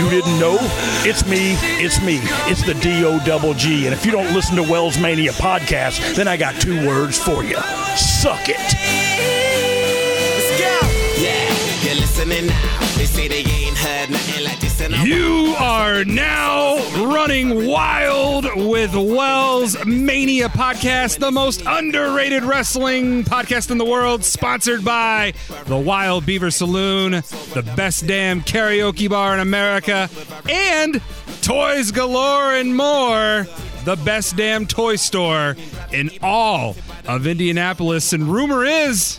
You didn't know? It's me. It's me. It's the D O double G. And if you don't listen to Wells Mania podcast, then I got two words for you. Suck it. Let's go. Yeah, you're listening now. You are now running wild with Wells Mania Podcast, the most underrated wrestling podcast in the world, sponsored by the Wild Beaver Saloon, the best damn karaoke bar in America, and Toys Galore and more, the best damn toy store in all of Indianapolis. And rumor is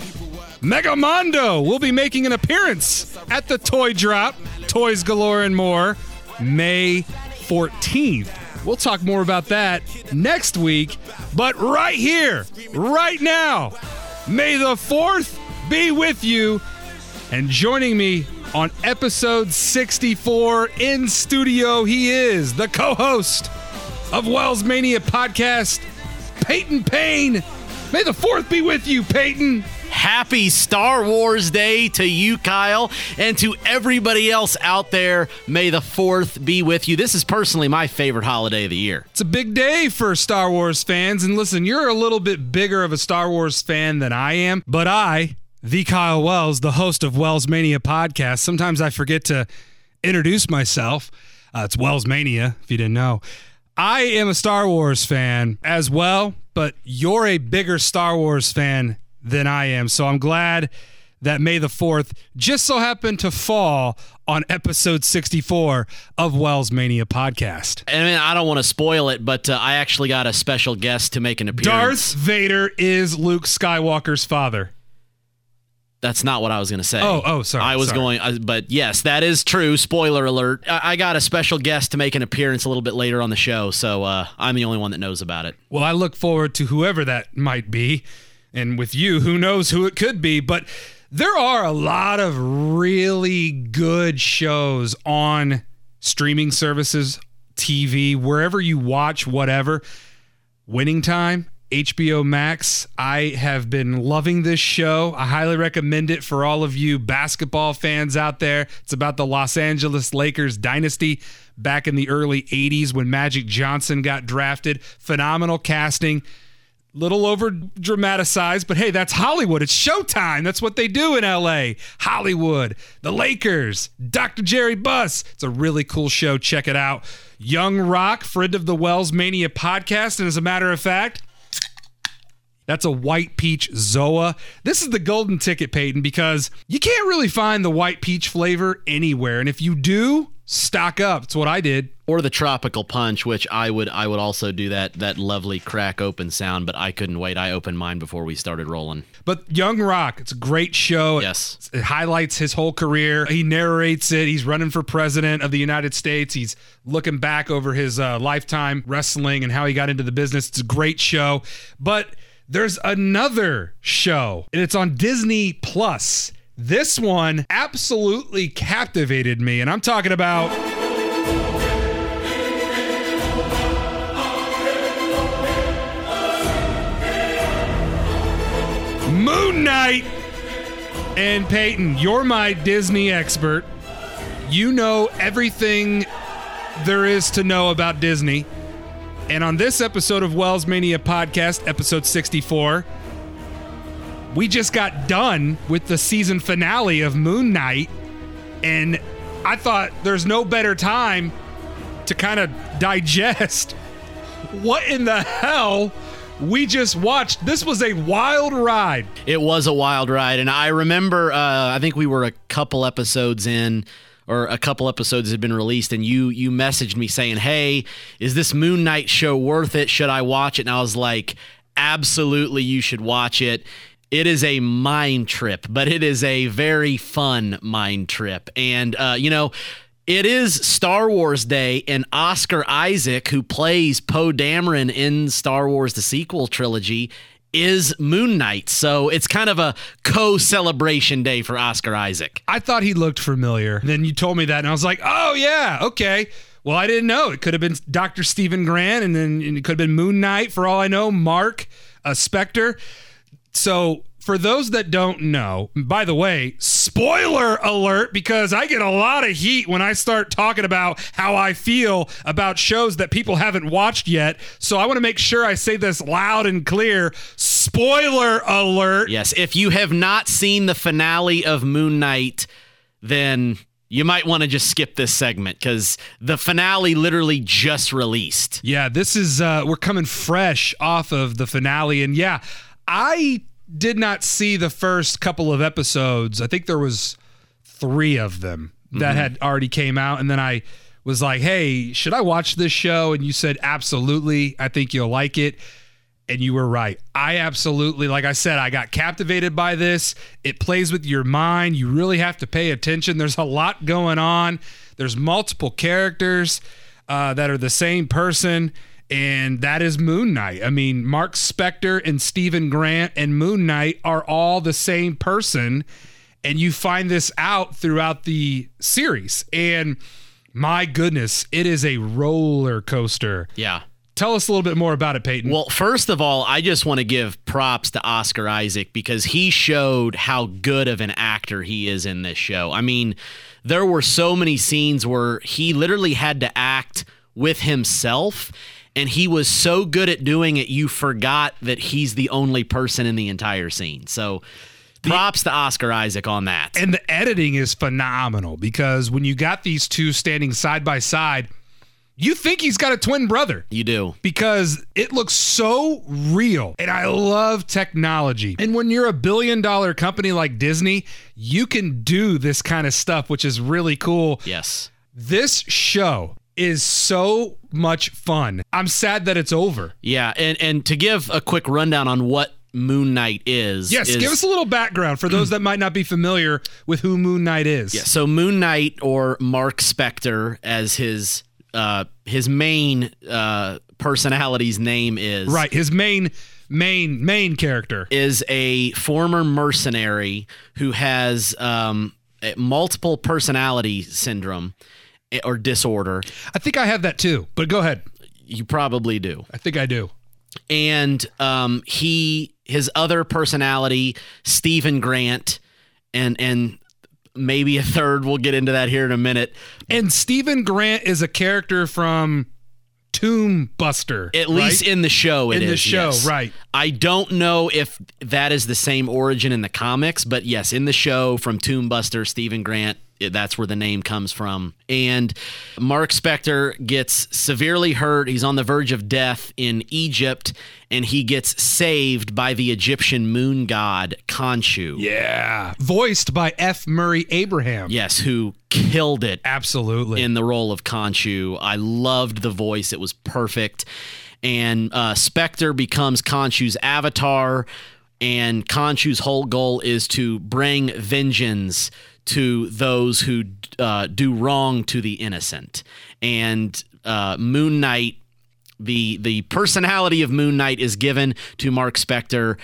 Megamondo will be making an appearance at the Toy Drop, Toys Galore and More, May 14th. We'll talk more about that next week, but right here, right now, May the 4th be with you. And joining me on episode 64 in studio, he is the co host of Wells Mania podcast, Peyton Payne. May the 4th be with you, Peyton. Happy Star Wars Day to you, Kyle, and to everybody else out there. May the 4th be with you. This is personally my favorite holiday of the year. It's a big day for Star Wars fans. And listen, you're a little bit bigger of a Star Wars fan than I am, but I, the Kyle Wells, the host of Wells Mania podcast, sometimes I forget to introduce myself. Uh, it's Wells Mania, if you didn't know. I am a Star Wars fan as well, but you're a bigger Star Wars fan than I am. So I'm glad that May the 4th just so happened to fall on episode 64 of Wells Mania podcast. And I, mean, I don't want to spoil it, but uh, I actually got a special guest to make an appearance. Darth. Vader is Luke Skywalker's father. That's not what I was going to say. Oh, oh, sorry, I was sorry. going, uh, but yes, that is true. Spoiler alert. I, I got a special guest to make an appearance a little bit later on the show, so uh, I'm the only one that knows about it. Well, I look forward to whoever that might be. And with you, who knows who it could be. But there are a lot of really good shows on streaming services, TV, wherever you watch, whatever. Winning Time, HBO Max. I have been loving this show. I highly recommend it for all of you basketball fans out there. It's about the Los Angeles Lakers dynasty back in the early 80s when Magic Johnson got drafted. Phenomenal casting. Little over dramatized, but hey, that's Hollywood. It's showtime. That's what they do in LA. Hollywood, the Lakers, Dr. Jerry Buss. It's a really cool show. Check it out. Young Rock, friend of the Wells Mania podcast. And as a matter of fact, that's a white peach Zoa. This is the golden ticket, Peyton, because you can't really find the white peach flavor anywhere. And if you do, stock up. It's what I did. Or the tropical punch, which I would I would also do that that lovely crack open sound, but I couldn't wait. I opened mine before we started rolling. But Young Rock, it's a great show. Yes. It highlights his whole career. He narrates it. He's running for president of the United States. He's looking back over his uh, lifetime wrestling and how he got into the business. It's a great show. But there's another show, and it's on Disney Plus. This one absolutely captivated me, and I'm talking about. Moon Knight. And Peyton, you're my Disney expert. You know everything there is to know about Disney. And on this episode of Wells Mania Podcast, episode 64, we just got done with the season finale of Moon Knight. And I thought there's no better time to kind of digest what in the hell we just watched. This was a wild ride. It was a wild ride, and I remember. Uh, I think we were a couple episodes in, or a couple episodes had been released, and you you messaged me saying, "Hey, is this Moon Knight show worth it? Should I watch it?" And I was like, "Absolutely, you should watch it." It is a mind trip, but it is a very fun mind trip, and uh, you know. It is Star Wars Day, and Oscar Isaac, who plays Poe Dameron in Star Wars the sequel trilogy, is Moon Knight. So it's kind of a co celebration day for Oscar Isaac. I thought he looked familiar. Then you told me that, and I was like, oh, yeah, okay. Well, I didn't know. It could have been Dr. Steven Grant, and then it could have been Moon Knight, for all I know, Mark, uh, Spector. So for those that don't know, by the way, spoiler alert, because I get a lot of heat when I start talking about how I feel about shows that people haven't watched yet. So I want to make sure I say this loud and clear. Spoiler alert. Yes, if you have not seen the finale of Moon Knight, then you might want to just skip this segment because the finale literally just released. Yeah, this is, uh, we're coming fresh off of the finale. And yeah, I did not see the first couple of episodes. I think there was three of them that had already came out, and then I was like, "Hey, should I watch this show?" And you said, "Absolutely. I think you'll like it." And you were right. I absolutely, like I said, I got captivated by this. It plays with your mind. You really have to pay attention. There's a lot going on. There's multiple characters uh, that are the same person and that is Moon Knight. I mean, Mark Spector and Steven Grant and Moon Knight are all the same person, and you find this out throughout the series. And my goodness, it is a roller coaster. Yeah. Tell us a little bit more about it, Peyton. Well, first of all, I just want to give props to Oscar Isaac because he showed how good of an actor he is in this show. I mean, there were so many scenes where he literally had to act with himself and he was so good at doing it you forgot that he's the only person in the entire scene. So props to Oscar Isaac on that. and the editing is phenomenal because when you got these two standing side by side, you think he's got a twin brother. you do. because it looks so real and I love technology. And when you're a billion dollar company like Disney, you can do this kind of stuff, which is really cool. Yes. This show is so much fun. I'm sad that it's over. Yeah, and and to give a quick rundown on what Moon Knight is. Yes, is- give us a little background for those that might not be familiar with who Moon Knight is. Yeah, so Moon Knight or Mark Spector as his uh his main uh personality's name is Right, his main main main character. is a former mercenary who has um multiple personality syndrome or disorder. I think I have that too, but go ahead. You probably do. I think I do. and um, he his other personality, Steven Grant, and and maybe a third. We'll get into that here in a minute. And Steven Grant is a character from Tomb Buster. At least in the show, it In the show, yes. right. I don't know if that is the same origin in the comics, but yes, in the show from Tomb Buster, Steven Grant. That's where the name comes from. And Mark Spector gets severely hurt. He's on the verge of death in Egypt, and he gets saved by the Egyptian moon god Khonshu. Yeah. Voiced by F. Murray Abraham. Yes, who killed it Absolutely. in the role of Khonshu. I loved the voice; it was perfect. And uh, Spector becomes Khonshu's avatar, and Khonshu's whole goal is to bring vengeance to those who uh, do wrong to the innocent. And uh, Moon Knight, the the personality of Moon Knight is given to Mark Spector.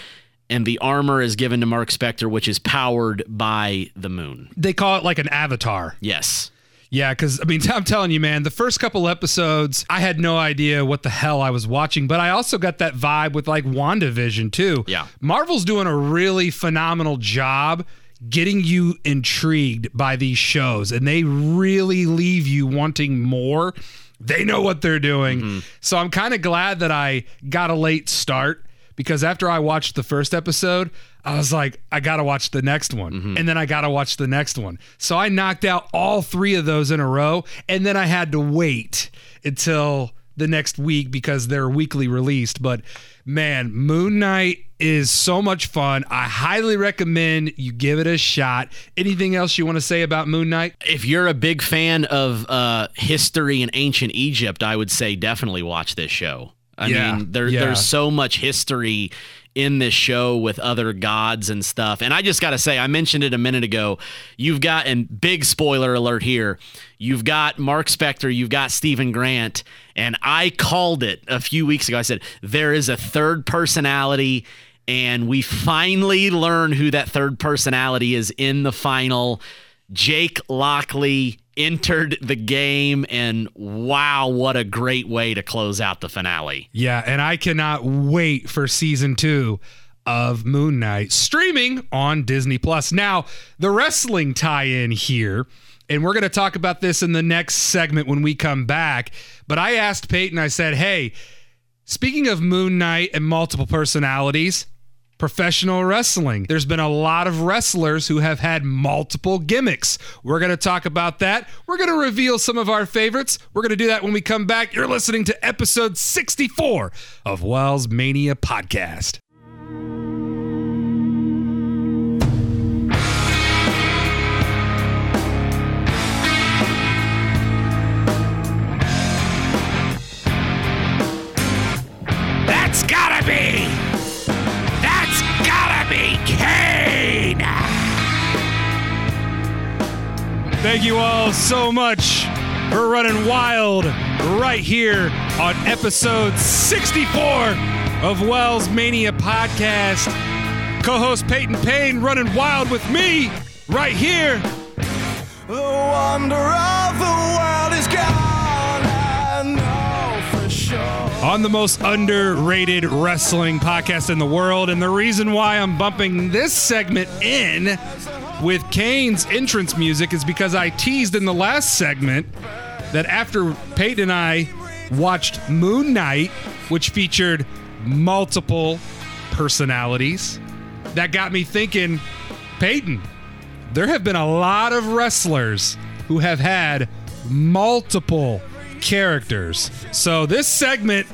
And the armor is given to Mark Spector, which is powered by the moon. they call it like an avatar. Yes. Yeah, because I mean, I'm telling you, man, the first couple episodes, I had no idea what the hell I was watching, but I also got that vibe with like WandaVision too. Yeah. Marvel's doing a really phenomenal job getting you intrigued by these shows, and they really leave you wanting more. They know what they're doing. Mm-hmm. So I'm kind of glad that I got a late start because after I watched the first episode, I was like, I got to watch the next one. Mm-hmm. And then I got to watch the next one. So I knocked out all three of those in a row. And then I had to wait until the next week because they're weekly released. But man, Moon Knight is so much fun. I highly recommend you give it a shot. Anything else you want to say about Moon Knight? if you're a big fan of uh, history in ancient Egypt, I would say definitely watch this show. I Yeah, mean, there, yeah. there's so much history in this show with other gods and stuff. And I just got to say, I mentioned it a minute ago. You've got, and big spoiler alert here, you've got Mark Spector, you've got Steven Grant, and I called it a few weeks ago. I said, there is a third personality. And we finally learn who that third personality is in the final. Jake Lockley entered the game, and wow, what a great way to close out the finale. Yeah, and I cannot wait for season two of Moon Knight streaming on Disney Plus. Now, the wrestling tie in here, and we're going to talk about this in the next segment when we come back. But I asked Peyton, I said, hey, speaking of Moon Knight and multiple personalities, professional wrestling. There's been a lot of wrestlers who have had multiple gimmicks. We're going to talk about that. We're going to reveal some of our favorites. We're going to do that when we come back. You're listening to episode 64 of Wells Mania Podcast. Thank you all so much for running wild right here on episode 64 of Wells Mania Podcast. Co host Peyton Payne running wild with me right here. The wonder of the world is gone, I know for sure. on the most underrated wrestling podcast in the world. And the reason why I'm bumping this segment in with Kane's entrance music is because I teased in the last segment that after Peyton and I watched Moon Knight, which featured multiple personalities, that got me thinking, Peyton, there have been a lot of wrestlers who have had multiple characters. So this segment,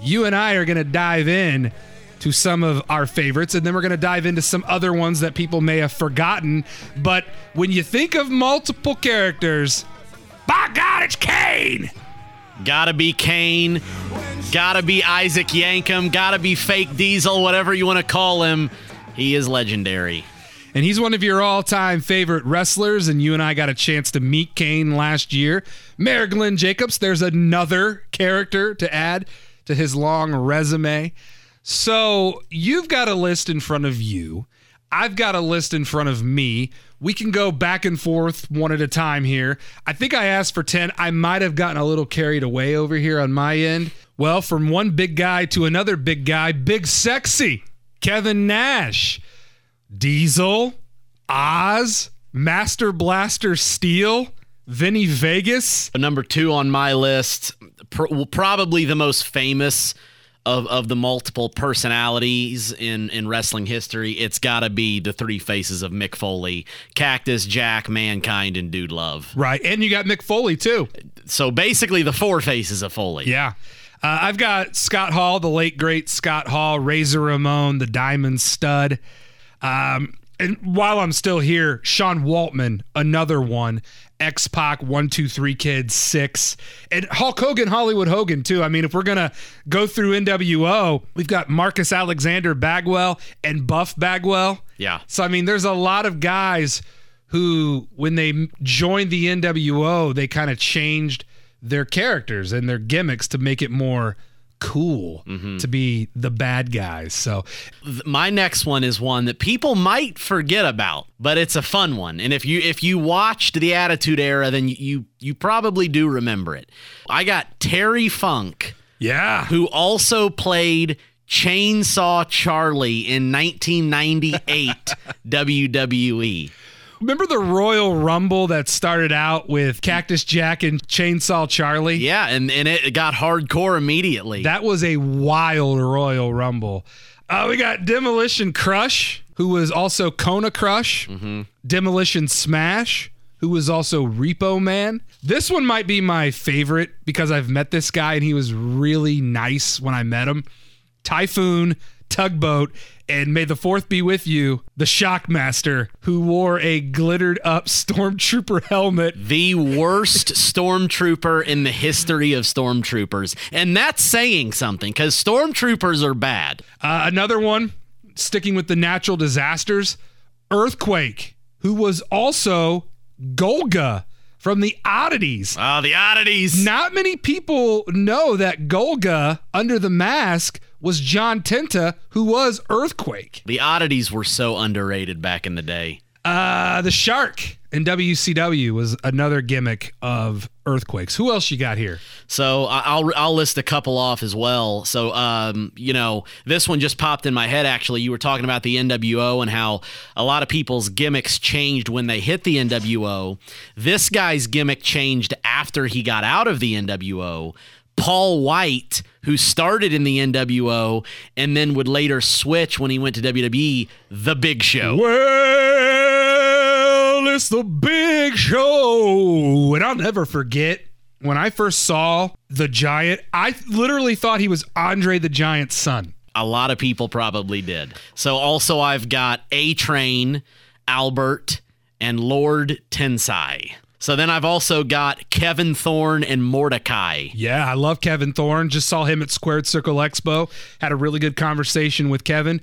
you and I are going to dive in to some of our favorites and then we're going to dive into some other ones that people may have forgotten. But when you think of multiple characters, by God, it's Kane. Gotta be Kane. Gotta be Isaac Yankem. Gotta be Fake Diesel, whatever you want to call him. He is legendary. And he's one of your all time favorite wrestlers. And you and I got a chance to meet Kane last year. Mayor Glenn Jacobs, there's another character to add to his long resume. So you've got a list in front of you. I've got a list in front of me. We can go back and forth one at a time here. I think I asked for 10. I might have gotten a little carried away over here on my end. Well, from one big guy to another big guy, big sexy, Kevin Nash. Diesel, Oz, Master Blaster Steel, Vinny Vegas. Number two on my list, pr- probably the most famous of, of the multiple personalities in, in wrestling history. It's got to be the three faces of Mick Foley Cactus, Jack, Mankind, and Dude Love. Right. And you got Mick Foley, too. So basically, the four faces of Foley. Yeah. Uh, I've got Scott Hall, the late great Scott Hall, Razor Ramon, the Diamond Stud. Um, and while I'm still here, Sean Waltman, another one. X Pac, one, two, three kids, Syxx. And Hulk Hogan, Hollywood Hogan, too. I mean, if we're going to go through NWO, we've got Marcus Alexander Bagwell and Buff Bagwell. Yeah. So, I mean, there's a lot of guys who, when they joined the NWO, they kind of changed their characters and their gimmicks to make it more cool mm-hmm. to be the bad guys. So, my next one is one that people might forget about, but it's a fun one. And if you if you watched the Attitude Era, then you you probably do remember it. I got Terry Funk, yeah. who also played Chainsaw Charlie in 1998 WWE. Remember the Royal Rumble that started out with Cactus Jack and Chainsaw Charlie? Yeah, and and it got hardcore immediately. That was a wild Royal Rumble. Uh, we got Demolition Crush, who was also Kona Crush. Demolition Smash, who was also Repo Man. This one might be my favorite because I've met this guy and he was really nice when I met him. Typhoon, Tugboat, and may the fourth be with you, the Shockmaster, who wore a glittered up stormtrooper helmet. the worst stormtrooper in the history of stormtroopers. And that's saying something because stormtroopers are bad. Uh, another one, sticking with the natural disasters, Earthquake, who was also Golga from the Oddities. Oh, the oddities. Not many people know that Golga under the mask was John Tenta, who was Earthquake. The oddities were so underrated back in the day. Uh, the shark in WCW was another gimmick of earthquakes. Who else you got here? So I'll I'll list a couple off as well. So um, you know, this one just popped in my head. Actually, you were talking about the NWO and how a lot of people's gimmicks changed when they hit the NWO. This guy's gimmick changed after he got out of the NWO. Paul White, who started in the NWO and then would later switch when he went to WWE, The Big Show. Well, it's the big show. And I'll never forget when I first saw the Giant, I literally thought he was Andre the Giant's son. A lot of people probably did. So also I've got A Train, Albert, and Lord Tensai. So then I've also got Kevin Thorne and Mordecai. Yeah, I love Kevin Thorne. Just saw him at Squared Circle Expo. Had a really good conversation with Kevin.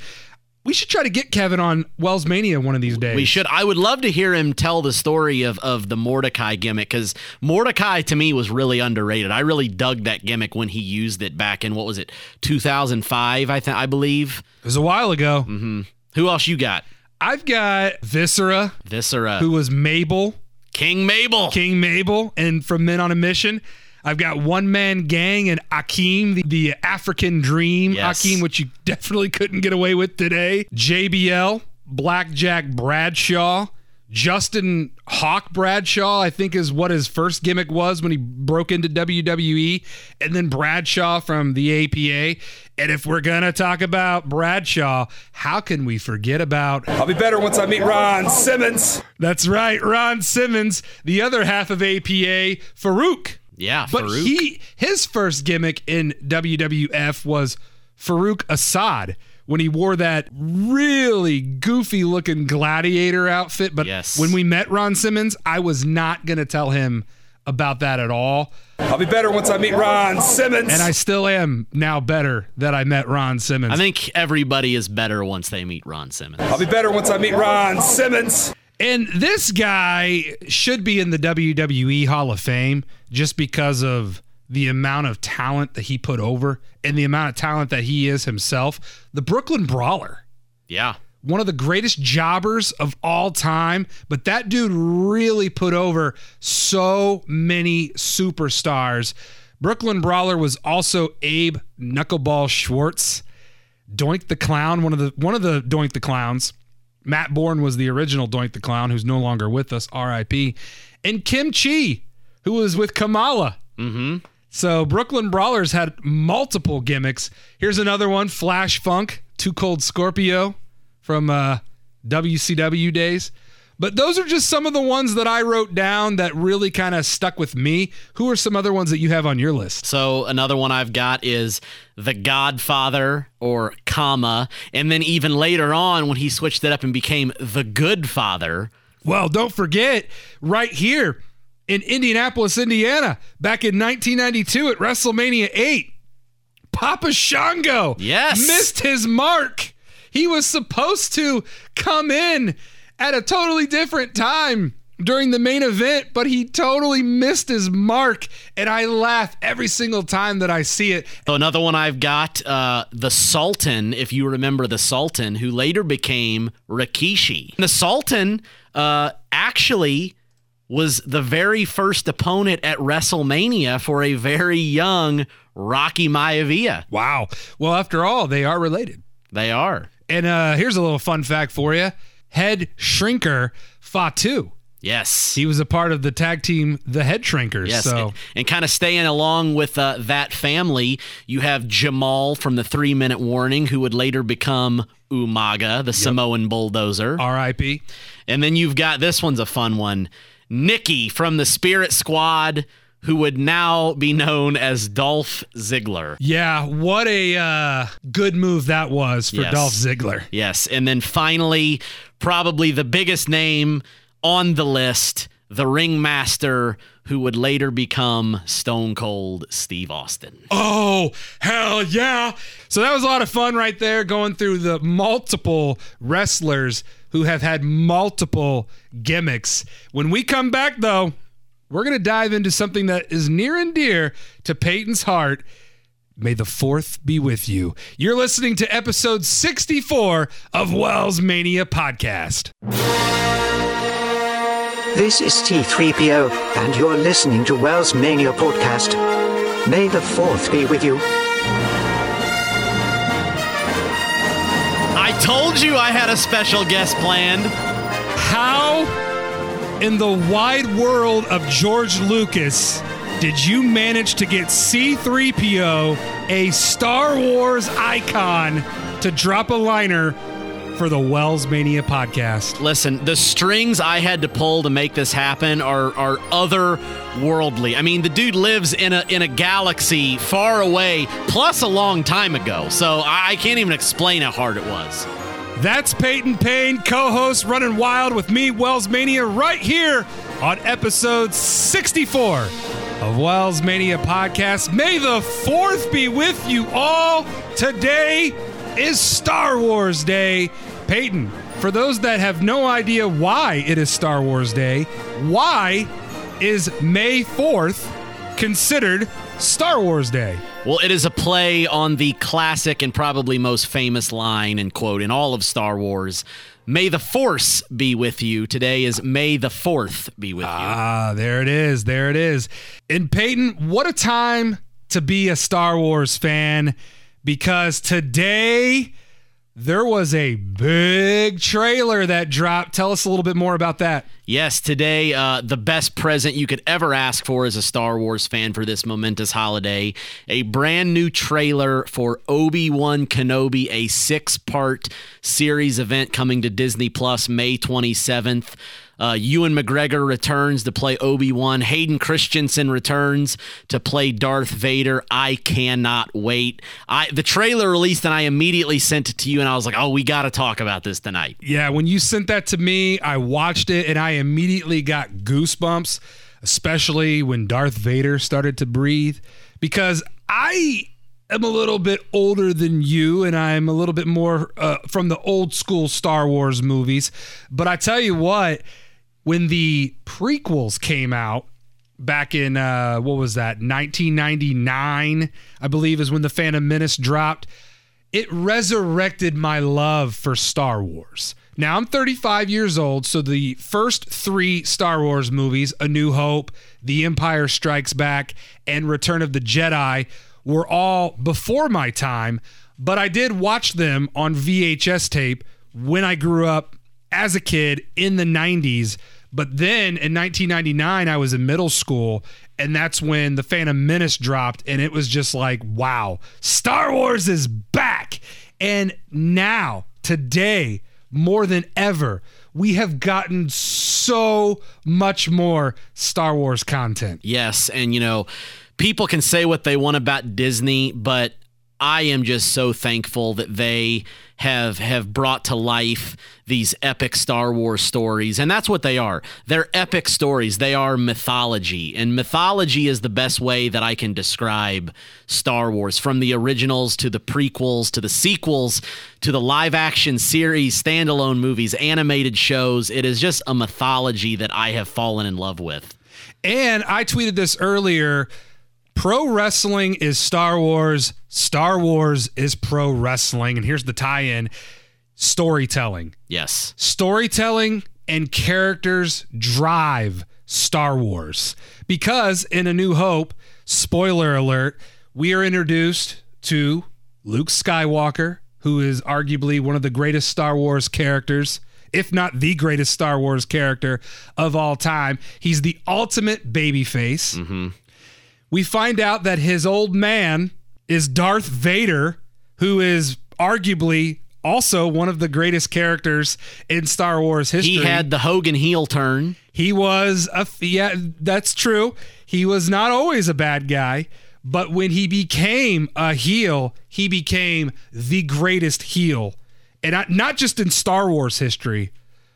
We should try to get Kevin on Wells Mania one of these days. We should. I would love to hear him tell the story of, of the Mordecai gimmick because Mordecai to me was really underrated. I really dug that gimmick when he used it back in what was it, 2005? I think I believe. It was a while ago. Mm-hmm. Who else you got? I've got Viscera, Viscera, who was Mabel, King Mabel. King Mabel, and from Men on a Mission. I've got One Man Gang and Akeem, the, the African Dream Yes. Akeem, which you definitely couldn't get away with today. JBL, Blackjack Bradshaw, Justin Hawk Bradshaw, I think is what his first gimmick was when he broke into WWE, and then Bradshaw from the APA. And if we're gonna talk about Bradshaw, how can we forget about I'll be better once I meet Ron Simmons. that's right, Ron Simmons, the other half of APA, Faarooq. Yeah, But Faarooq. he his first gimmick in WWF was Faarooq Assad when he wore that really goofy looking gladiator outfit. But Yes. when we met Ron Simmons, I was not gonna tell him about that at all. I'll be better once I meet Ron Simmons. And I still am now better that I met Ron Simmons. I think everybody is better once they meet Ron Simmons. I'll be better once I meet Ron Simmons. And this guy should be in the WWE Hall of Fame just because of the amount of talent that he put over and the amount of talent that he is himself. The Brooklyn Brawler, Yeah. one of the greatest jobbers of all time, but that dude really put over so many superstars. Brooklyn Brawler was also Abe Knuckleball Schwartz, Doink the Clown, one of the one of the Doink the Clowns. Matt Bourne was the original Doink the Clown, who's no longer with us, R.I.P. And Kim Chee, who was with Kamala. Mm-hmm. So Brooklyn Brawlers had multiple gimmicks. Here's another one: Flash Funk, Too Cold Scorpio from uh, WCW days. But those are just some of the ones that I wrote down that really kind of stuck with me. Who are some other ones that you have on your list? So another one I've got is The Godfather or Kama. And then even later on when he switched it up and became The Good Father. Well, don't forget, right here in Indianapolis, Indiana, back in 1992 at WrestleMania 8, Papa Shango Yes. missed his mark. He was supposed to come in at a totally different time during the main event, but he totally missed his mark. And I laugh every single time that I see it. So another one I've got, uh, the Sultan, if you remember the Sultan, who later became Rikishi. The Sultan uh, actually was the very first opponent at WrestleMania for a very young Rocky Maivia. Wow. Well, after all, they are related. They are. And uh, here's a little fun fact for you head shrinker Fatu. Yes. He was a part of the tag team, the Head Shrinkers. Yes, So and, and kind of staying along with uh, that family, you have Jamal from the Three Minute Warning, who would later become Umaga, the Samoan bulldozer. R.I.P. And then you've got this one's a fun one Nikki from the Spirit Squad, who would now be known as Dolph Ziggler. Yeah, what a uh, good move that was for Yes. Dolph Ziggler. Yes. And then finally, probably the biggest name on the list, the ringmaster, who would later become Stone Cold Steve Austin. Oh, hell yeah. So that was a lot of fun right there going through the multiple wrestlers who have had multiple gimmicks. When we come back, though, we're going to dive into something that is near and dear to Peyton's heart. May the fourth be with you. You're listening to episode 64 of Wells Mania Podcast. This is C3PO, and you're listening to Wells Mania Podcast. May the 4th be with you. I told you I had a special guest planned. How in the wide world of George Lucas did you manage to get C3PO, a Star Wars icon, to drop a liner for the Wells Mania podcast? Listen, the strings I had to pull to make this happen are are otherworldly. I mean, the dude lives in a in a galaxy far away, plus a long time ago. So I, I can't even explain how hard it was. That's Peyton Payne, co host Running Wild with me, Wells Mania, right here on episode 64 of Wells Mania Podcast. May the 4th be with you all. Today is Star Wars Day. Peyton, for those that have no idea why it is Star Wars Day, why is May 4th considered Star Wars Day? Well, it is a play on the classic and probably most famous line and quote in all of Star Wars. May the Force be with you. Today is May the 4th be with you. Ah, there it is. There it is. And Peyton, what a time to be a Star Wars fan because today there was a big trailer that dropped. Tell us a little bit more about that. Yes, today, uh, the best present you could ever ask for as a Star Wars fan for this momentous holiday. A brand new trailer for Obi Wan Kenobi, a six part series event coming to Disney Plus May 27th. Uh, Ewan McGregor returns to play Obi Wan. Hayden Christensen returns to play Darth Vader. I cannot wait. I the trailer released and I immediately sent it to you, and I was like, "Oh, we got to talk about this tonight." Yeah, when you sent that to me, I watched it and I immediately got goosebumps, especially when Darth Vader started to breathe because I am a little bit older than you and I'm a little bit more uh, from the old school Star Wars movies. But I tell you what, when the prequels came out back in uh, what was that 1999 i believe is when the phantom menace dropped it resurrected my love for star wars. Now i'm 35 years old so the first three star wars movies a new hope the empire strikes back and return of the jedi were all before my time but i did watch them on vhs tape when i grew up as a kid in the 90s but then in 1999, I was in middle school, and that's when The Phantom Menace dropped, and it was just like, wow, Star Wars is back. And now, today, more than ever, we have gotten so much more Star Wars content. Yes, and you know, people can say what they want about Disney, but I am just so thankful that they have have brought to life these epic Star Wars stories and that's what they are. They're epic stories. They are mythology. And mythology is the best way that I can describe Star Wars from the originals to the prequels to the sequels to the live action series, standalone movies, animated shows. It is just a mythology that I have fallen in love with. And I tweeted this earlier. Pro wrestling is Star Wars. Star Wars is pro wrestling. And here's the tie in storytelling. Yes. Storytelling and characters drive Star Wars. Because in A New Hope, spoiler alert, we are introduced to Luke Skywalker, who is arguably one of the greatest Star Wars characters, if not the greatest Star Wars character of all time. He's the ultimate babyface. Mm-hmm. We find out that his old man is Darth Vader, who is arguably also one of the greatest characters in Star Wars history. He had the Hogan heel turn. He was a yeah, that's true. He was not always a bad guy, but when he became a heel, he became the greatest heel, and not, not just in Star Wars history,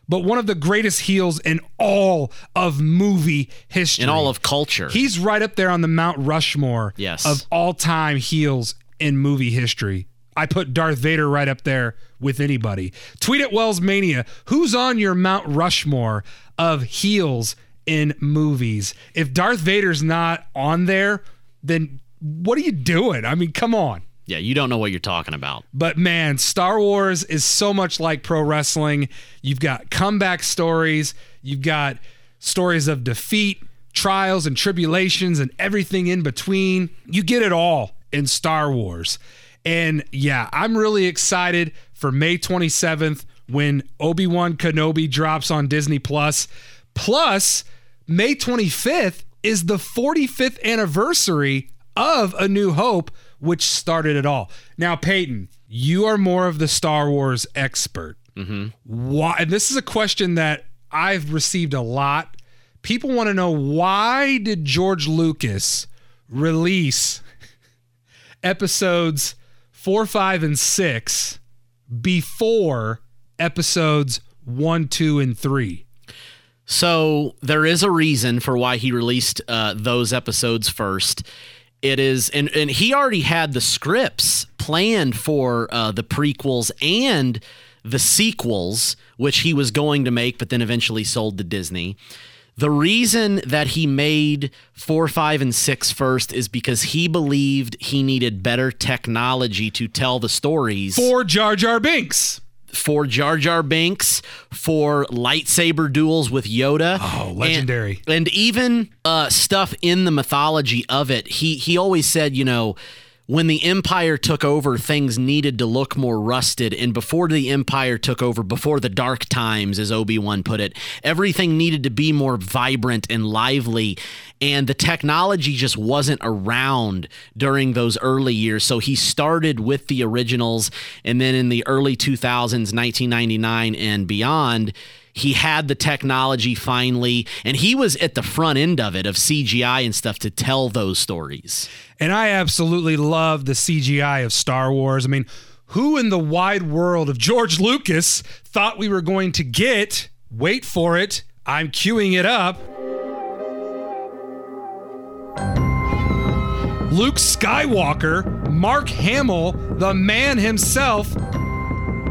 but one of the greatest heels in all of movie history, In all of culture. He's right up there on the Mount Rushmore Yes. of all time heels in movie history. I put Darth Vader right up there with anybody. Tweet at Wells Mania. Who's on your Mount Rushmore of heels in movies? If Darth Vader's not on there, then what are you doing? I mean, come on. Yeah, you don't know what you're talking about. But man, Star Wars is so much like pro wrestling. You've got comeback stories, you've got stories of defeat, trials and tribulations, and everything in between. You get it all in Star Wars. And yeah, I'm really excited for May 27th when Obi-Wan Kenobi drops on Disney Plus. Plus, May 25th is the 45th anniversary of A New Hope, which started it all. Now, Peyton, you are more of the Star Wars expert. Why? And this is a question that I've received a lot. People want to know why did George Lucas release episodes four, five, and six before episodes one, two, and three? So there is a reason for why he released uh, those episodes first. It is, and and he already had the scripts planned for uh, the prequels and the sequels, which he was going to make, but then eventually sold to Disney. The reason that he made four, five, and six first is because he believed he needed better technology to tell the stories For Jar Jar Binks. For Jar Jar Binks, for lightsaber duels with Yoda. Oh, legendary. And, and even uh, stuff in the mythology of it. He he always said, you know, when the Empire took over, things needed to look more rusted. And before the Empire took over, before the dark times, as Obi Wan put it, everything needed to be more vibrant and lively. And the technology just wasn't around during those early years. So he started with the originals. And then in the early 2000s, 1999 and beyond, he had the technology finally, and he was at the front end of it, of CGI and stuff, to tell those stories. And I absolutely love the CGI of Star Wars. I mean, who in the wide world of George Lucas thought we were going to get, wait for it, I'm queuing it up, Luke Skywalker, Mark Hamill, the man himself,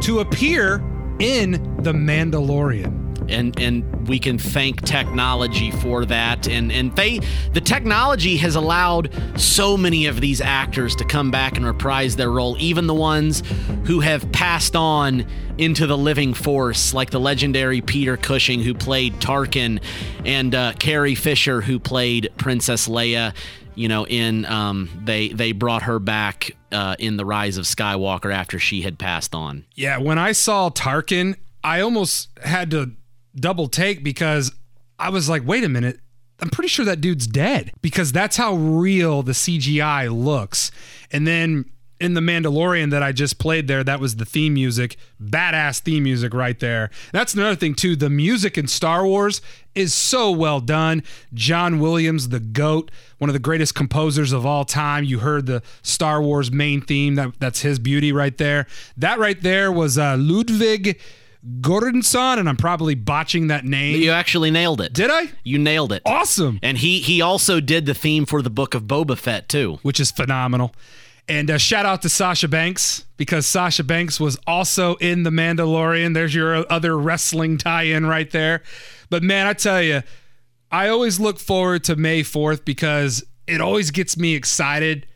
to appear in The Mandalorian. and and we can thank technology for that and and they the technology has allowed so many of these actors to come back and reprise their role even the ones who have passed on into the living force like the legendary Peter Cushing who played Tarkin and uh, Carrie Fisher who played Princess Leia you know in um, they they brought her back uh, in the rise of Skywalker after she had passed on Yeah, when I saw Tarkin, I almost had to double take because I was like, wait a minute. I'm pretty sure that dude's dead because that's how real the CGI looks. And then in The Mandalorian that I just played there, that was the theme music. Badass theme music right there. That's another thing, too. The music in Star Wars is so well done. John Williams, the GOAT, one of the greatest composers of all time. You heard the Star Wars main theme. That, that's his beauty right there. That right there was uh, Ludwig Göransson, and I'm probably botching that name. you actually nailed it Did I? you nailed it Awesome. And he he also did the theme for the book of Boba Fett too. which is phenomenal. And uh, shout out to Sasha Banks because Sasha Banks was also in The Mandalorian. There's your other wrestling tie in right there. But man, I tell you, I always look forward to May 4th because it always gets me excited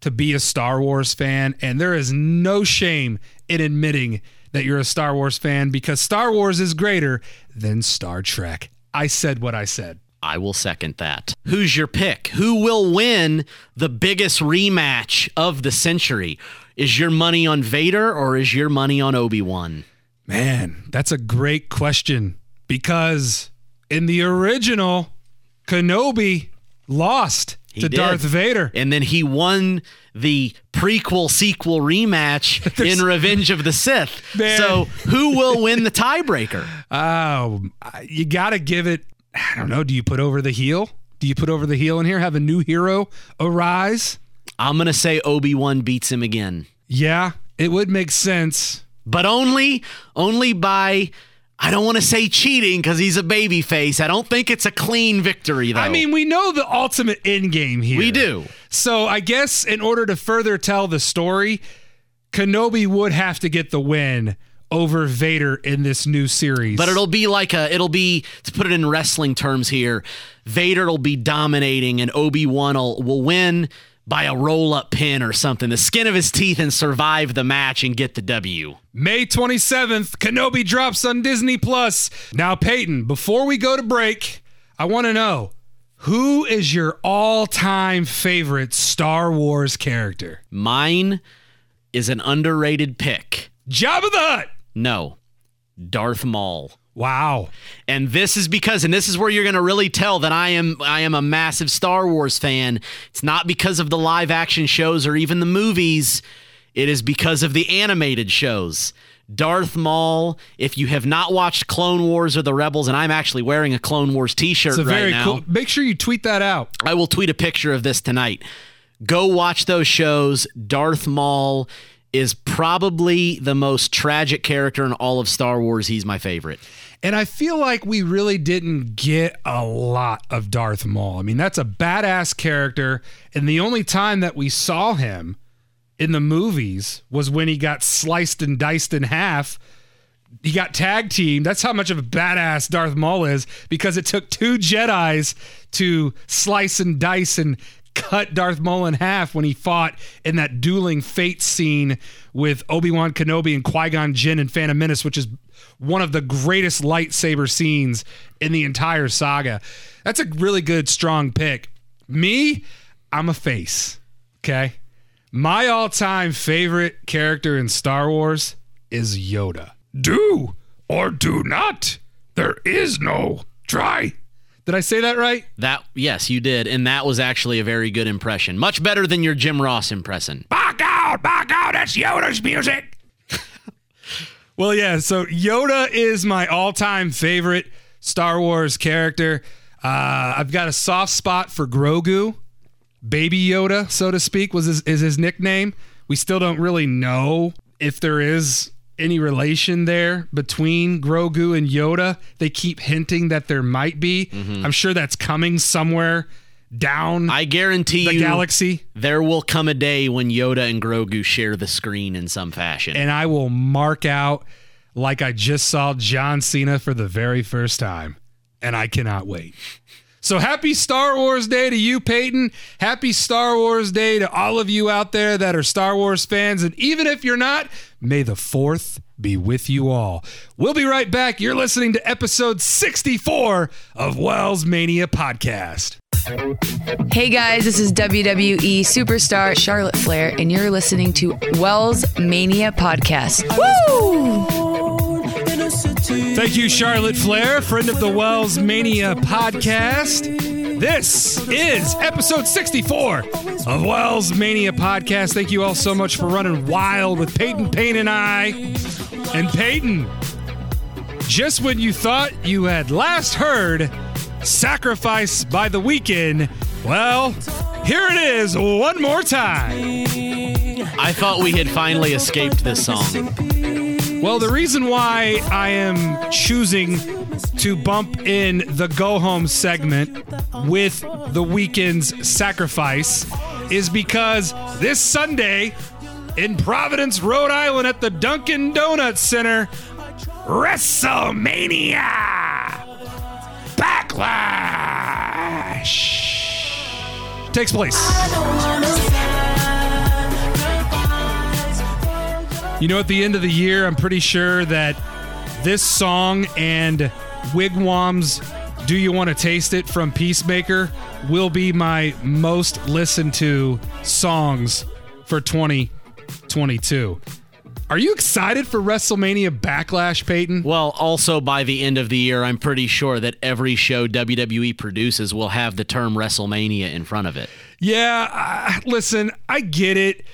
to be a Star Wars fan. And there is no shame in admitting that you're a Star Wars fan because Star Wars is greater than Star Trek. I said what I said. I will second that. Who's your pick? Who will win the biggest rematch of the century? Is your money on Vader or is your money on Obi-Wan? Man, that's a great question because in the original, Kenobi lost He to did. Darth Vader. And then he won the prequel sequel rematch in Revenge of the Sith. Man. So, who will win the tiebreaker? Oh, you got to give it. I don't know. Do you put over the heel? Do you put over the heel in here? Have a new hero arise? I'm going to say Obi-Wan beats him again. Yeah, it would make sense. but only only by I don't want to say cheating because he's a baby face. I don't think it's a clean victory though. I mean, we know the ultimate end game here. we do. So I guess in order to further tell the story, Kenobi would have to get the win over Vader in this new series. But it'll be like a it'll be to put it in wrestling terms here. Vader will be dominating and Obi-Wan will, will win by a roll-up pin or something. The skin of his teeth and survive the match and get the W. May 27th, Kenobi drops on Disney Plus. Now, Peyton, before we go to break, I want to know who is your all-time favorite Star Wars character? Mine is an underrated pick. Jabba the Hutt. No, Darth Maul. Wow. And this is because, and this is where you're going to really tell that I am I am a massive Star Wars fan. It's not because of the live action shows or even the movies. It is because of the animated shows. Darth Maul. If you have not watched Clone Wars or the Rebels, and I'm actually wearing a Clone Wars T-shirt right now, cool. Make sure you tweet that out. I will tweet a picture of this tonight. Go watch those shows. Darth Maul is probably the most tragic character in all of Star Wars. He's my favorite. And I feel like we really didn't get a lot of Darth Maul. I mean, that's a badass character. And the only time that we saw him in the movies was when he got sliced and diced in half. He got tag teamed. That's how much of a badass Darth Maul is because it took two Jedi's to slice and dice and cut Darth Maul in half when he fought in that dueling fate scene with Obi-Wan Kenobi and Qui-Gon Jinn and Phantom Menace, which is one of the greatest lightsaber scenes in the entire saga. That's a really good, strong pick. Me, I'm a face. Okay. My all time favorite character in Star Wars is Yoda. Do or do not. There is no try. Did I say that right? That yes, you did, and that was actually a very good impression. Much better than your Jim Ross impression. Back out, back out. That's Yoda's music. Well, yeah. So Yoda is my all-time favorite Star Wars character. Uh, I've got a soft spot for Grogu, Baby Yoda, so to speak, was his, is his nickname. We still don't really know if there is any relation there between Grogu and Yoda. They keep hinting that there might be. Mm-hmm. I'm sure that's coming somewhere down I guarantee the you, galaxy. there will come a day when Yoda and Grogu share the screen in some fashion. and I will mark out like I just saw John Cena for the very first time. And I cannot wait. So happy Star Wars Day to you, Peyton. Happy Star Wars Day to all of you out there that are Star Wars fans. And even if you're not, may the 4th be with you all. We'll be right back. You're listening to episode 64 of Wells Mania Podcast. Hey guys, this is WWE superstar Charlotte Flair, and you're listening to Wells Mania Podcast. Woo! Thank you, Charlotte Flair, friend of the Wells Mania podcast. This is episode 64 of Wells Mania podcast. Thank you all so much for running wild with Peyton Payne and I. And Peyton, just when you thought you had last heard Sacrifice by the Weeknd, well, here it is one more time. I thought we had finally escaped this song. Well, the reason why I am choosing to bump in the go home segment with the Weeknd's sacrifice is because this Sunday in Providence, Rhode Island at the Dunkin' Donuts Center, WrestleMania Backlash takes place. You know, at the end of the year, I'm pretty sure that this song and Wig Wam's Do You Want to Taste It from Peacemaker will be my most listened to songs for 2022. Are you excited for WrestleMania Backlash, Peyton? Well, also by the end of the year, I'm pretty sure that every show WWE produces will have the term WrestleMania in front of it. Yeah, uh, listen, I get it.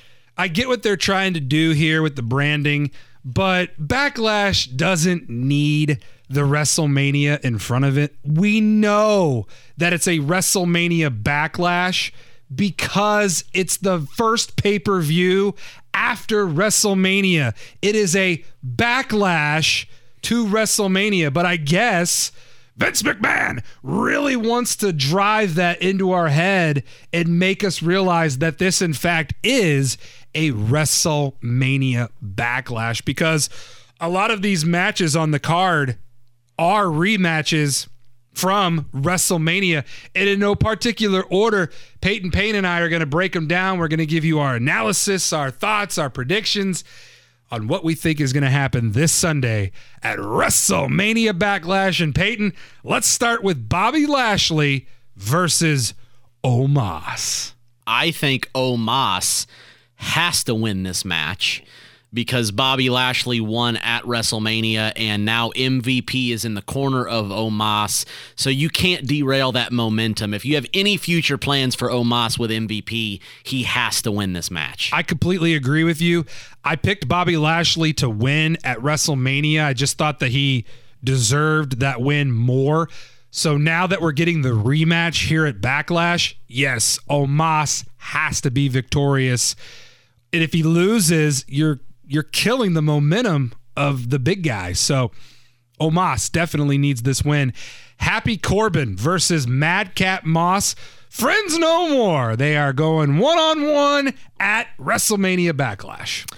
I get what they're trying to do here with the branding, but Backlash doesn't need the WrestleMania in front of it. We know that it's a WrestleMania Backlash because it's the first pay per view after WrestleMania. It is a backlash to WrestleMania, but I guess. Vince McMahon really wants to drive that into our head and make us realize that this, in fact, is a WrestleMania backlash because a lot of these matches on the card are rematches from WrestleMania. And in no particular order, Peyton Payne and I are going to break them down. We're going to give you our analysis, our thoughts, our predictions on what we think is going to happen this Sunday at WrestleMania Backlash. And Peyton, let's start with Bobby Lashley versus Omos. I think Omos has to win this match because Bobby Lashley won at WrestleMania and now MVP is in the corner of Omos. So you can't derail that momentum. If you have any future plans for Omos with MVP, he has to win this match. I completely agree with you. I picked Bobby Lashley to win at WrestleMania. I just thought that he deserved that win more. So now that we're getting the rematch here at Backlash, yes, Omos has to be victorious. And if he loses, you're you're killing the momentum of the big guy. So Omos definitely needs this win. Happy Corbin versus Madcap Moss. Friends no more. They are going one on one at WrestleMania Backlash.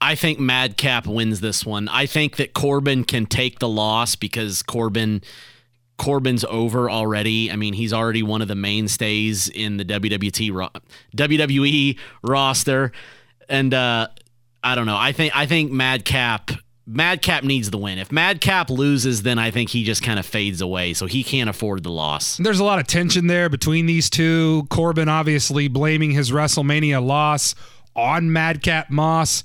I think Madcap wins this one. I think that Corbin can take the loss because Corbin Corbin's over already. I mean, he's already one of the mainstays in the WWT WWE roster, and uh, I don't know. I think I think Madcap Madcap needs the win. If Madcap loses, then I think he just kind of fades away. So he can't afford the loss. There's a lot of tension there between these two. Corbin obviously blaming his WrestleMania loss on Madcap Moss.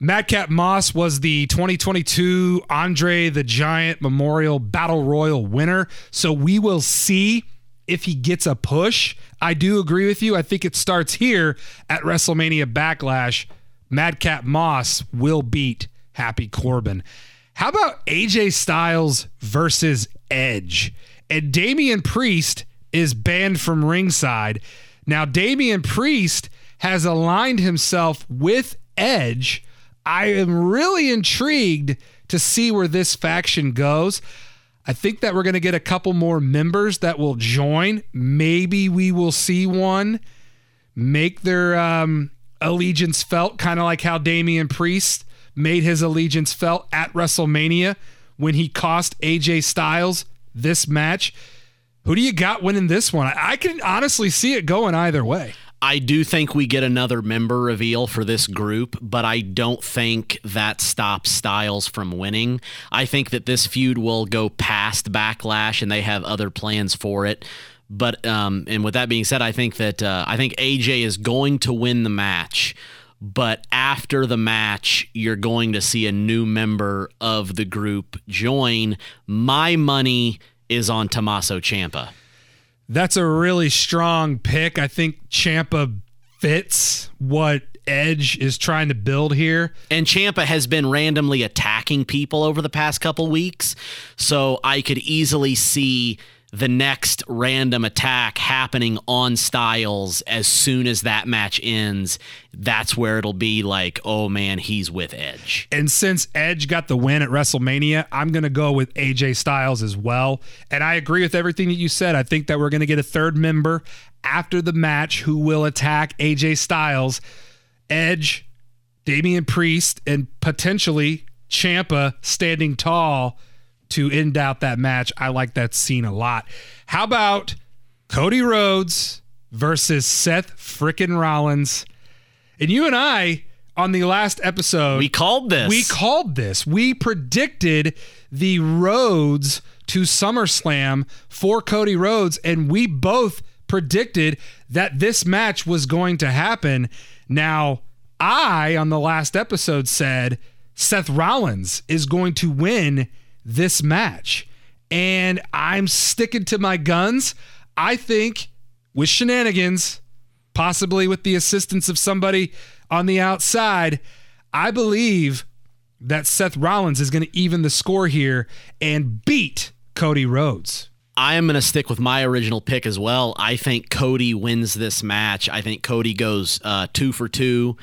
Madcap Moss was the 2022 Andre the Giant Memorial Battle Royal winner. So we will see if he gets a push. I do agree with you. I think it starts here at WrestleMania Backlash. Madcap Moss will beat Happy Corbin. How about AJ Styles versus Edge? And Damian Priest is banned from ringside. Now, Damian Priest has aligned himself with Edge. I am really intrigued to see where this faction goes. I think that we're going to get a couple more members that will join. Maybe we will see one make their um, allegiance felt, kind of like how Damian Priest made his allegiance felt at WrestleMania when he cost AJ Styles this match. Who do you got winning this one? I can honestly see it going either way. I do think we get another member reveal for this group, but I don't think that stops Styles from winning. I think that this feud will go past Backlash and they have other plans for it. But um, and with that being said, I think that uh, I think AJ is going to win the match. But after the match, you're going to see a new member of the group join. My money is on Tommaso Ciampa. That's a really strong pick. I think Ciampa fits what Edge is trying to build here. And Ciampa has been randomly attacking people over the past couple weeks. So I could easily see the next random attack happening on Styles as soon as that match ends. That's where it'll be like, oh man, he's with Edge. And since Edge got the win at WrestleMania, I'm going to go with AJ Styles as well. And I agree with everything that you said. I think that we're going to get a third member after the match who will attack AJ Styles, Edge, Damian Priest, and potentially Ciampa standing tall to end out that match. I like that scene a lot. How about Cody Rhodes versus Seth frickin' Rollins? And you and I on the last episode, We called this. we called this. We predicted the roads to SummerSlam for Cody Rhodes, and we both predicted that this match was going to happen. Now, I on the last episode said Seth Rollins is going to win this match. And I'm sticking to my guns. I think with shenanigans, possibly with the assistance of somebody on the outside, I believe that Seth Rollins is going to even the score here and beat Cody Rhodes. I am going to stick with my original pick as well. I think Cody wins this match. I think Cody goes uh, two for two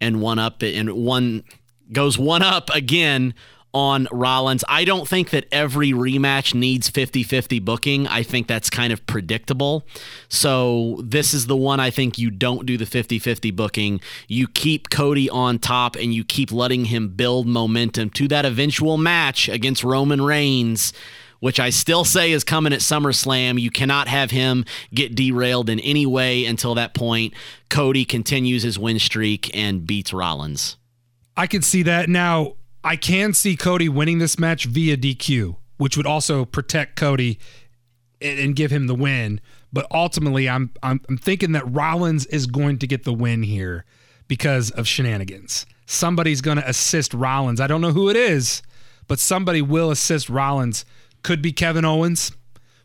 and one up and one goes one up again on Rollins. I don't think that every rematch needs 50 50 booking. I think that's kind of predictable. So, this is the one I think you don't do the 50 50 booking. You keep Cody on top and you keep letting him build momentum to that eventual match against Roman Reigns which I still say is coming at SummerSlam. You cannot have him get derailed in any way until that point. Cody continues his win streak and beats Rollins. I could see that. Now, I can see Cody winning this match via DQ, which would also protect Cody and, give him the win. But ultimately, I'm, I'm I'm thinking that Rollins is going to get the win here because of shenanigans. Somebody's going to assist Rollins. I don't know who it is, but somebody will assist Rollins. Could be Kevin Owens.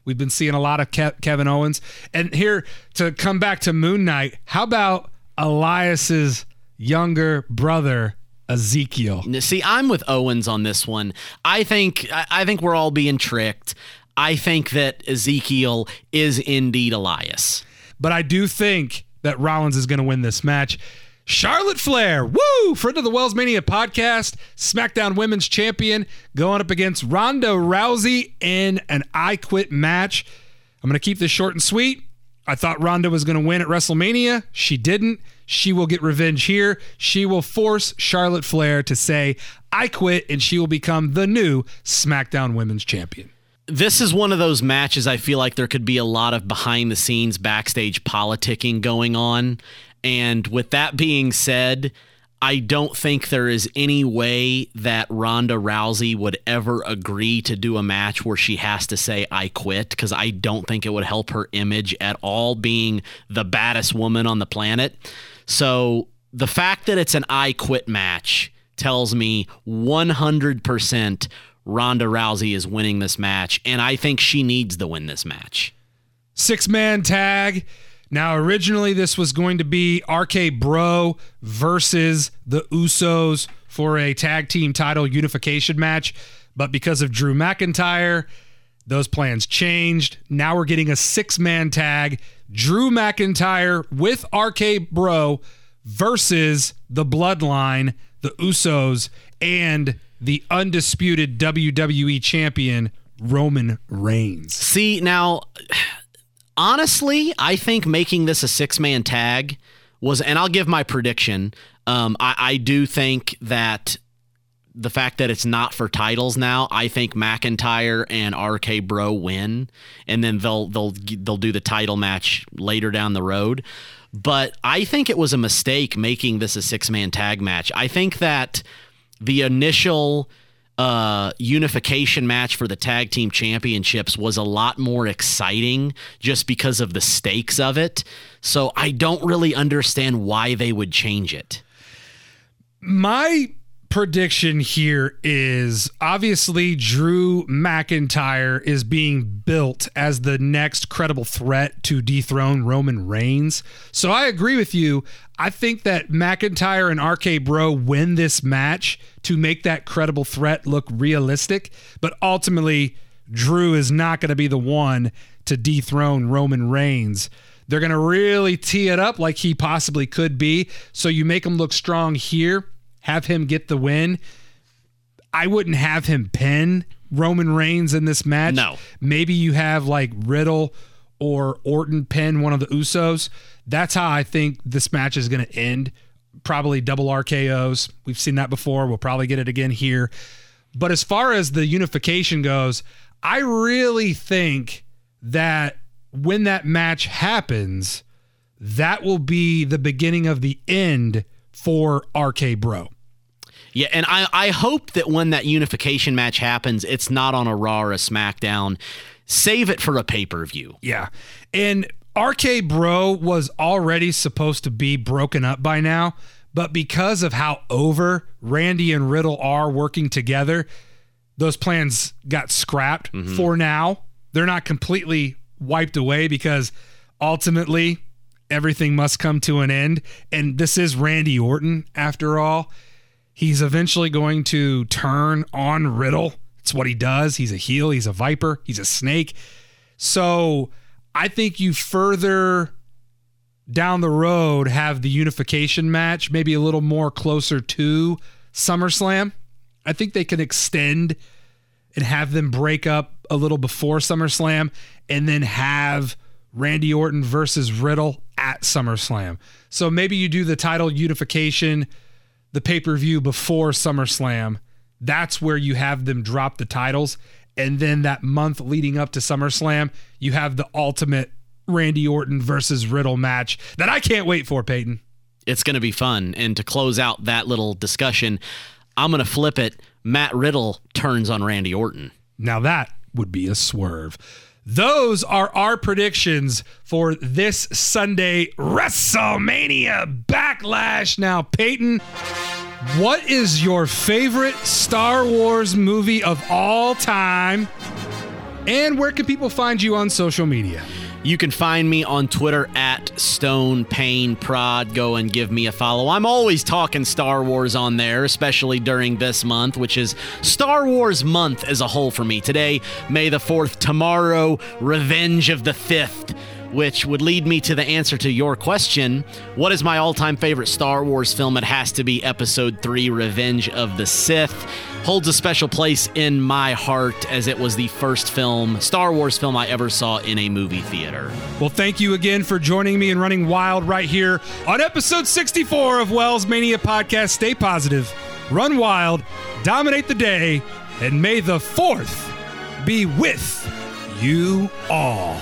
We've been seeing a lot of Ke- Kevin Owens. And here to come back to Moon Knight, how about Elias's younger brother Ezekiel? See, I'm with Owens on this one. I think I think we're all being tricked. I think that Ezekiel is indeed Elias. But I do think that Rollins is going to win this match. Charlotte Flair, woo, friend of the Wells Mania podcast, SmackDown Women's Champion, going up against Ronda Rousey in an I Quit match. I'm going to keep this short and sweet. I thought Ronda was going to win at WrestleMania. She didn't. She will get revenge here. She will force Charlotte Flair to say, I quit, and she will become the new SmackDown Women's Champion. This is one of those matches I feel like there could be a lot of behind the scenes backstage politicking going on. And with that being said, I don't think there is any way that Ronda Rousey would ever agree to do a match where she has to say, I quit, because I don't think it would help her image at all being the baddest woman on the planet. So the fact that it's an I quit match tells me 100% Ronda Rousey is winning this match. And I think she needs to win this match. six man tag. Now, originally, this was going to be RK Bro versus the Usos for a tag team title unification match. But because of Drew McIntyre, those plans changed. Now we're getting a six man tag Drew McIntyre with RK Bro versus the Bloodline, the Usos, and the undisputed WWE champion, Roman Reigns. See, now, honestly, I think making this a six man tag was, and I'll give my prediction. Um, I, I do think that the fact that it's not for titles now, I think McIntyre and RK Bro win, and then they'll they'll they'll do the title match later down the road. But I think it was a mistake making this a six man tag match. I think that the initial uh, unification match for the tag team championships was a lot more exciting just because of the stakes of it. So I don't really understand why they would change it. My prediction here is obviously Drew McIntyre is being built as the next credible threat to dethrone Roman Reigns. So I agree with you. I think that McIntyre and RK Bro win this match to make that credible threat look realistic, but ultimately Drew is not going to be the one to dethrone Roman Reigns. They're going to really tee it up like he possibly could be. So you make him look strong here, have him get the win. I wouldn't have him pin Roman Reigns in this match. No. Maybe you have like Riddle or Orton pin one of the Usos. That's how I think this match is going to end. Probably double RKOs. We've seen that before. We'll probably get it again here. But as far as the unification goes, I really think that when that match happens, that will be the beginning of the end for RK Bro. Yeah, and I, I hope that when that unification match happens, it's not on a Raw or a SmackDown. Save it for a pay per view. Yeah. And RK Bro was already supposed to be broken up by now, but because of how over Randy and Riddle are working together, those plans got scrapped mm-hmm. for now. They're not completely wiped away because ultimately everything must come to an end. And this is Randy Orton after all. He's eventually going to turn on Riddle. It's what he does. He's a heel, he's a viper, he's a snake. So I think you further down the road have the unification match, maybe a little more closer to SummerSlam. I think they can extend and have them break up a little before SummerSlam and then have Randy Orton versus Riddle at SummerSlam. So maybe you do the title unification, the pay per view before SummerSlam. That's where you have them drop the titles. And then that month leading up to SummerSlam, you have the ultimate Randy Orton versus Riddle match that I can't wait for, Peyton. it's going to be fun. And to close out that little discussion, I'm going to flip it. Matt Riddle turns on Randy Orton. Now that would be a swerve. Those are our predictions for this Sunday WrestleMania Backlash. Now, Peyton, what is your favorite Star Wars movie of all time? And where can people find you on social media? You can find me on Twitter at Stone Pain Prod. Go and give me a follow. I'm always talking Star Wars on there, especially during this month, which is Star Wars month as a whole for me. Today, May the 4th, tomorrow, Revenge of the 5th which would lead me to the answer to your question. What is my all time favorite Star Wars film? It has to be Episode 3 Revenge of the Sith. Holds a special place in my heart as it was the first film, Star Wars film I ever saw in a movie theater. Well, thank you again for joining me and running wild right here on episode 64 of Wells Mania Podcast. Stay positive, run wild, dominate the day, and may the 4th be with you all.